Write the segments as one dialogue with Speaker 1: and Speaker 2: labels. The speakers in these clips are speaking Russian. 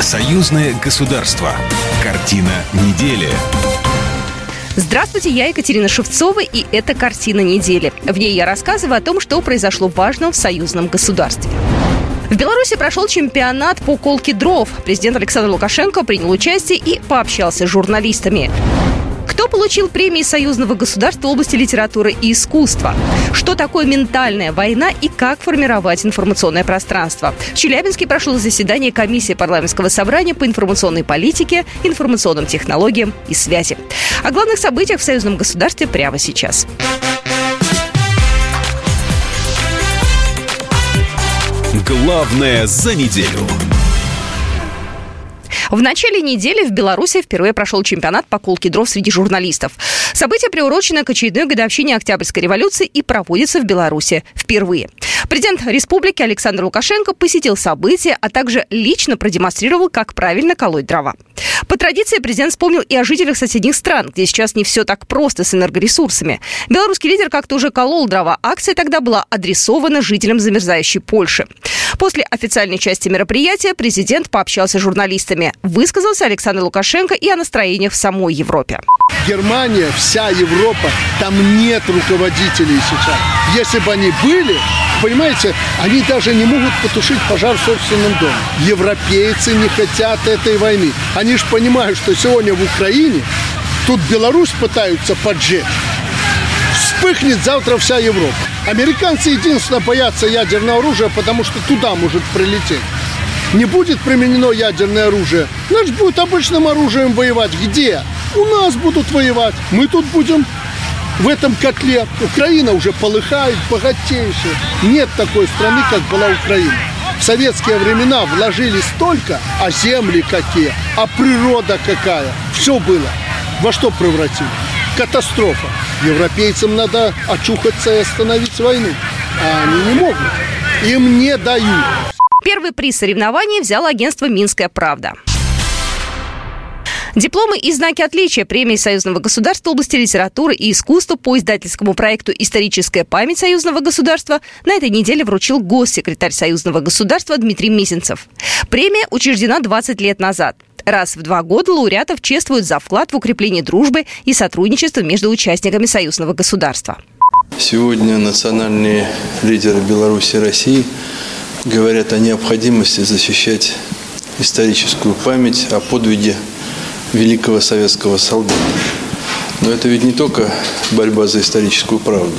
Speaker 1: Союзное государство. Картина недели.
Speaker 2: Здравствуйте, я Екатерина Шевцова, и это «Картина недели». В ней я рассказываю о том, что произошло важного в союзном государстве. В Беларуси прошел чемпионат по колке дров. Президент Александр Лукашенко принял участие и пообщался с журналистами. Получил премии союзного государства в области литературы и искусства? Что такое ментальная война и как формировать информационное пространство? В Челябинске прошло заседание комиссии парламентского собрания по информационной политике, информационным технологиям и связи. О главных событиях в союзном государстве прямо сейчас.
Speaker 1: Главное за неделю.
Speaker 2: В начале недели в Беларуси впервые прошел чемпионат по колке дров среди журналистов. Событие приурочено к очередной годовщине Октябрьской революции и проводится в Беларуси впервые. Президент республики Александр Лукашенко посетил событие, а также лично продемонстрировал, как правильно колоть дрова. По традиции президент вспомнил и о жителях соседних стран, где сейчас не все так просто с энергоресурсами. Белорусский лидер как-то уже колол дрова. Акция тогда была адресована жителям замерзающей Польши. После официальной части мероприятия президент пообщался с журналистами. Высказался Александр Лукашенко и о настроениях в самой Европе.
Speaker 3: Германия, вся Европа, там нет руководителей сейчас. Если бы они были, понимаете, они даже не могут потушить пожар в собственном доме. Европейцы не хотят этой войны. Они же понимают, что сегодня в Украине тут Беларусь пытаются поджечь. Вспыхнет завтра вся Европа. Американцы единственно боятся ядерного оружия, потому что туда может прилететь. Не будет применено ядерное оружие, значит будет обычным оружием воевать. Где? У нас будут воевать. Мы тут будем в этом котле. Украина уже полыхает, богатейшая. Нет такой страны, как была Украина. В советские времена вложили столько, а земли какие, а природа какая. Все было. Во что превратили? Катастрофа. Европейцам надо очухаться и остановить войну. А они не могут. Им не дают.
Speaker 2: Первый приз соревнований взяло агентство «Минская правда». Дипломы и знаки отличия премии Союзного государства области литературы и искусства по издательскому проекту «Историческая память Союзного государства» на этой неделе вручил госсекретарь Союзного государства Дмитрий Мизинцев. Премия учреждена 20 лет назад. Раз в два года лауреатов чествуют за вклад в укрепление дружбы и сотрудничества между участниками союзного государства.
Speaker 4: Сегодня национальные лидеры Беларуси и России говорят о необходимости защищать историческую память о подвиге великого советского солдата. Но это ведь не только борьба за историческую правду.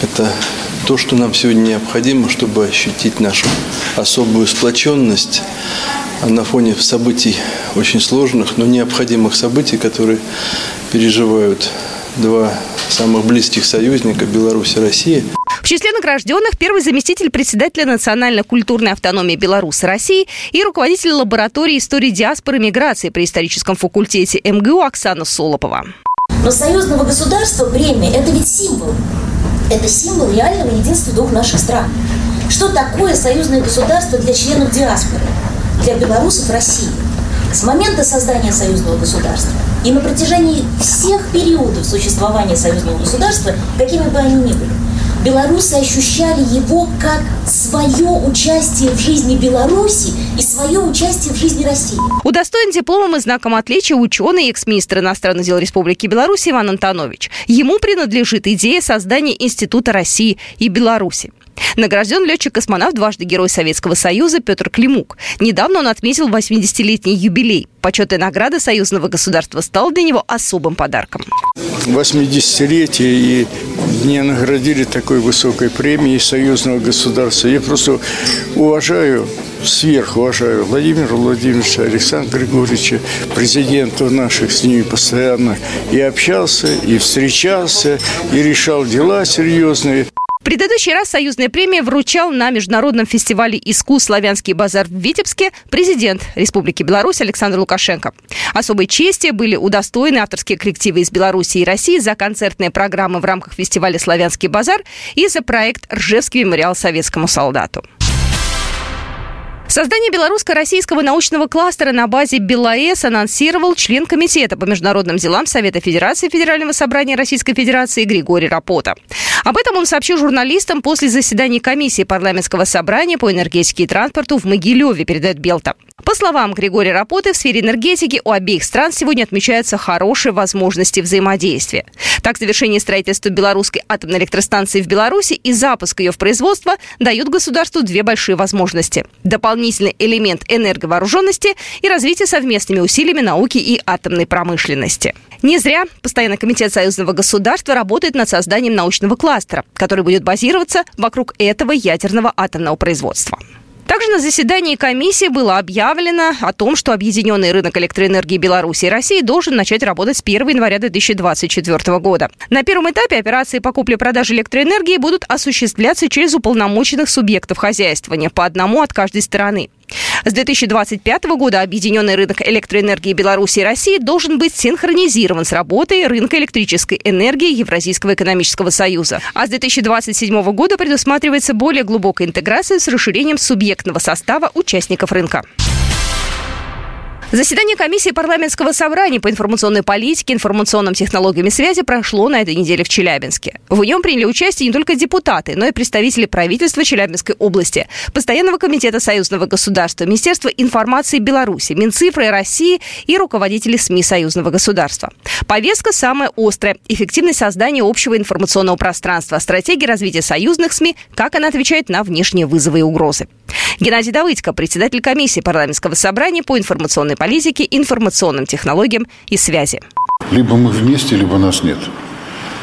Speaker 4: Это то, что нам сегодня необходимо, чтобы ощутить нашу особую сплоченность на фоне событий очень сложных, но необходимых событий, которые переживают два самых близких союзника Беларусь и Россия.
Speaker 2: В числе награжденных первый заместитель председателя Национально-культурной автономии Беларуси России и руководитель лаборатории истории диаспоры и миграции при историческом факультете МГУ Оксана Солопова.
Speaker 5: Но союзного государства премия – это ведь символ. Это символ реального единства двух наших стран. Что такое союзное государство для членов диаспоры, для белорусов России? С момента создания союзного государства и на протяжении всех периодов существования союзного государства, какими бы они ни были, белорусы ощущали его как свое участие в жизни Беларуси и свое участие в жизни России.
Speaker 2: Удостоен дипломом и знаком отличия ученый экс-министр иностранных дел Республики Беларусь Иван Антонович. Ему принадлежит идея создания Института России и Беларуси. Награжден летчик-космонавт, дважды Герой Советского Союза Петр Климук. Недавно он отметил 80-летний юбилей. Почетная награда союзного государства стала для него особым подарком.
Speaker 6: 80-летие и мне наградили такой высокой премией союзного государства. Я просто уважаю сверх уважаю Владимира Владимировича, Александра Григорьевича, президентов наших, с ними постоянно и общался, и встречался, и решал дела серьезные
Speaker 2: предыдущий раз союзная премия вручал на международном фестивале искусств «Славянский базар» в Витебске президент Республики Беларусь Александр Лукашенко. Особой чести были удостоены авторские коллективы из Беларуси и России за концертные программы в рамках фестиваля «Славянский базар» и за проект «Ржевский мемориал советскому солдату». Создание белорусско-российского научного кластера на базе БелАЭС анонсировал член Комитета по международным делам Совета Федерации Федерального собрания Российской Федерации Григорий Рапота. Об этом он сообщил журналистам после заседания комиссии парламентского собрания по энергетике и транспорту в Могилеве, передает Белта. По словам Григория Рапоты, в сфере энергетики у обеих стран сегодня отмечаются хорошие возможности взаимодействия. Так, завершение строительства белорусской атомной электростанции в Беларуси и запуск ее в производство дают государству две большие возможности. Дополнительный элемент энерговооруженности и развитие совместными усилиями науки и атомной промышленности. Не зря Постоянный комитет союзного государства работает над созданием научного кластера, который будет базироваться вокруг этого ядерного атомного производства. Также на заседании комиссии было объявлено о том, что объединенный рынок электроэнергии Беларуси и России должен начать работать с 1 января 2024 года. На первом этапе операции по купле-продаже электроэнергии будут осуществляться через уполномоченных субъектов хозяйствования по одному от каждой стороны. С 2025 года объединенный рынок электроэнергии Беларуси и России должен быть синхронизирован с работой рынка электрической энергии Евразийского экономического союза. А с 2027 года предусматривается более глубокая интеграция с расширением субъектного состава участников рынка. Заседание комиссии парламентского собрания по информационной политике, информационным технологиям и связи прошло на этой неделе в Челябинске. В нем приняли участие не только депутаты, но и представители правительства Челябинской области, Постоянного комитета союзного государства, Министерства информации Беларуси, Минцифры России и руководители СМИ союзного государства. Повестка самая острая – эффективность создания общего информационного пространства, стратегия развития союзных СМИ, как она отвечает на внешние вызовы и угрозы. Геннадий Давыдько, председатель комиссии парламентского собрания по информационной политике, информационным технологиям и связи.
Speaker 7: Либо мы вместе, либо нас нет.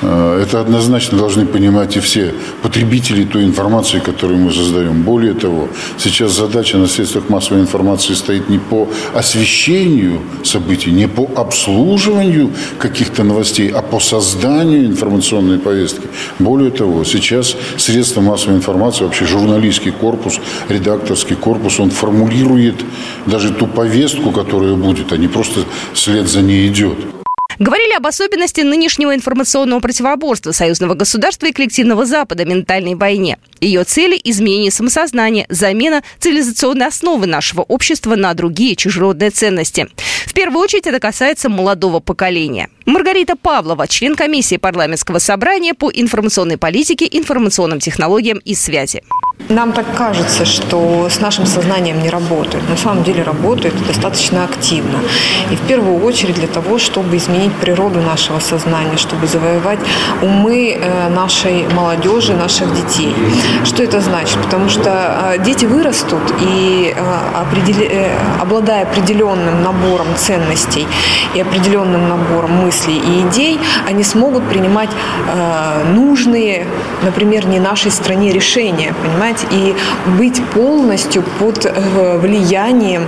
Speaker 7: Э, это однозначно должны понимать и все потребители той информации, которую мы создаем. Более того, сейчас задача на средствах массовой информации стоит не по освещению событий, не по обслуживанию каких-то новостей, а по созданию информационной повестки. Более того, сейчас средства массовой информации, вообще журналистский корпус, редакторский корпус, он формулирует даже ту повестку, которая будет, а не просто вслед за ней идет.
Speaker 2: Говорили об особенности нынешнего информационного противоборства союзного государства и коллективного Запада ментальной войне. Ее цели – изменение самосознания, замена цивилизационной основы нашего общества на другие чужеродные ценности. В первую очередь это касается молодого поколения. Маргарита Павлова, член комиссии парламентского собрания по информационной политике, информационным технологиям и связи.
Speaker 8: Нам так кажется, что с нашим сознанием не работают. На самом деле работают достаточно активно. И в первую очередь для того, чтобы изменить природу нашего сознания, чтобы завоевать умы э, нашей молодежи, наших детей. Что это значит? Потому что э, дети вырастут и э, обладая определенным набором ценностей и определенным набором мыслей и идей, они смогут принимать нужные, например, не нашей стране решения, понимаете? и быть полностью под э, влиянием,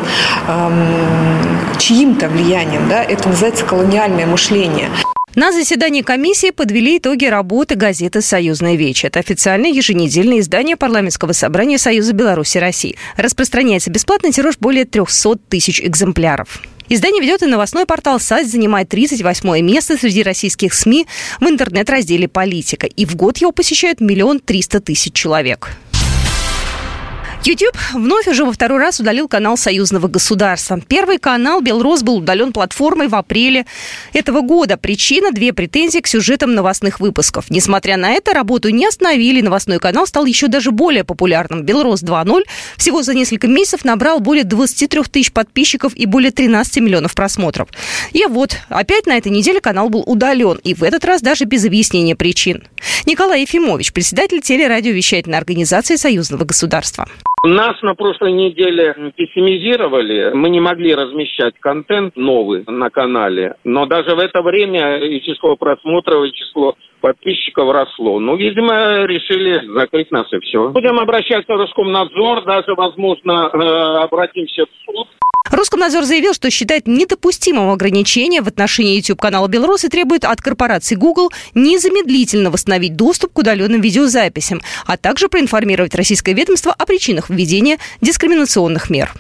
Speaker 8: чьим-то влиянием. Да? Это называется колониальное мышление.
Speaker 2: На заседании комиссии подвели итоги работы газеты «Союзная вечь». Это официальное еженедельное издание парламентского собрания Союза Беларуси России. Распространяется бесплатный тираж более 300 тысяч экземпляров. Издание ведет и новостной портал «Сайт», занимает 38 место среди российских СМИ в интернет-разделе «Политика». И в год его посещают миллион триста тысяч человек. YouTube вновь уже во второй раз удалил канал союзного государства. Первый канал «Белрос» был удален платформой в апреле этого года. Причина – две претензии к сюжетам новостных выпусков. Несмотря на это, работу не остановили. Новостной канал стал еще даже более популярным. «Белрос 2.0» всего за несколько месяцев набрал более 23 тысяч подписчиков и более 13 миллионов просмотров. И вот, опять на этой неделе канал был удален. И в этот раз даже без объяснения причин. Николай Ефимович, председатель телерадиовещательной организации союзного государства.
Speaker 9: Нас на прошлой неделе пессимизировали. Мы не могли размещать контент новый на канале. Но даже в это время и число просмотров, и число подписчиков росло. Ну, видимо, решили закрыть нас и все. Будем обращаться в Роскомнадзор, даже, возможно, э, обратимся в суд.
Speaker 2: Роскомнадзор заявил, что считает недопустимым ограничения в отношении YouTube-канала «Белрос» и требует от корпорации Google незамедлительно восстановить доступ к удаленным видеозаписям, а также проинформировать российское ведомство о причинах введения дискриминационных мер.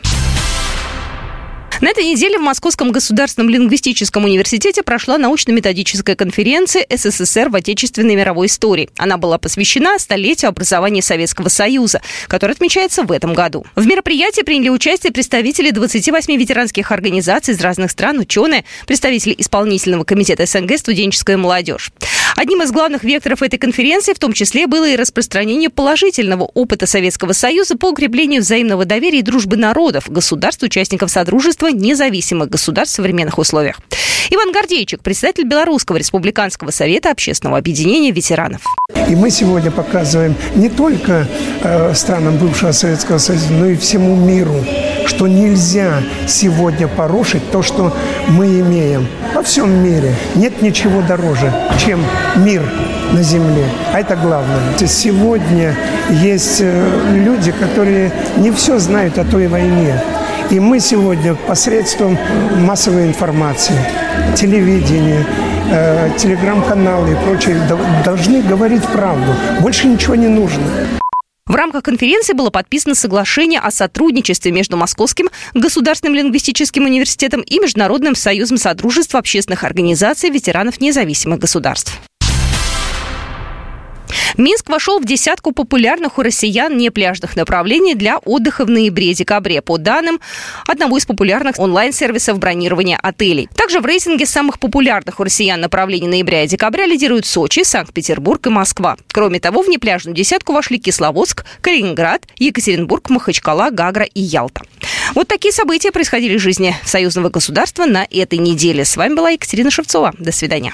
Speaker 2: На этой неделе в Московском государственном лингвистическом университете прошла научно-методическая конференция СССР в отечественной мировой истории. Она была посвящена столетию образования Советского Союза, который отмечается в этом году. В мероприятии приняли участие представители 28 ветеранских организаций из разных стран, ученые, представители исполнительного комитета СНГ, студенческая молодежь. Одним из главных векторов этой конференции в том числе было и распространение положительного опыта Советского Союза по укреплению взаимного доверия и дружбы народов, государств-участников Содружества независимых государств в современных условиях. Иван Гордейчик, председатель Белорусского республиканского совета общественного объединения ветеранов.
Speaker 10: И мы сегодня показываем не только э, странам бывшего Советского Союза, но и всему миру, что нельзя сегодня порушить то, что мы имеем во всем мире. Нет ничего дороже, чем мир на земле. А это главное. Сегодня есть э, люди, которые не все знают о той войне. И мы сегодня посредством массовой информации, телевидения, э, телеграм-каналы и прочее должны говорить правду. Больше ничего не нужно.
Speaker 2: В рамках конференции было подписано соглашение о сотрудничестве между Московским государственным лингвистическим университетом и Международным союзом Содружества общественных организаций ветеранов независимых государств. Минск вошел в десятку популярных у россиян непляжных направлений для отдыха в ноябре-декабре, по данным одного из популярных онлайн-сервисов бронирования отелей. Также в рейтинге самых популярных у россиян направлений ноября и декабря лидируют Сочи, Санкт-Петербург и Москва. Кроме того, в непляжную десятку вошли Кисловодск, Калининград, Екатеринбург, Махачкала, Гагра и Ялта. Вот такие события происходили в жизни союзного государства на этой неделе. С вами была Екатерина Шевцова. До свидания.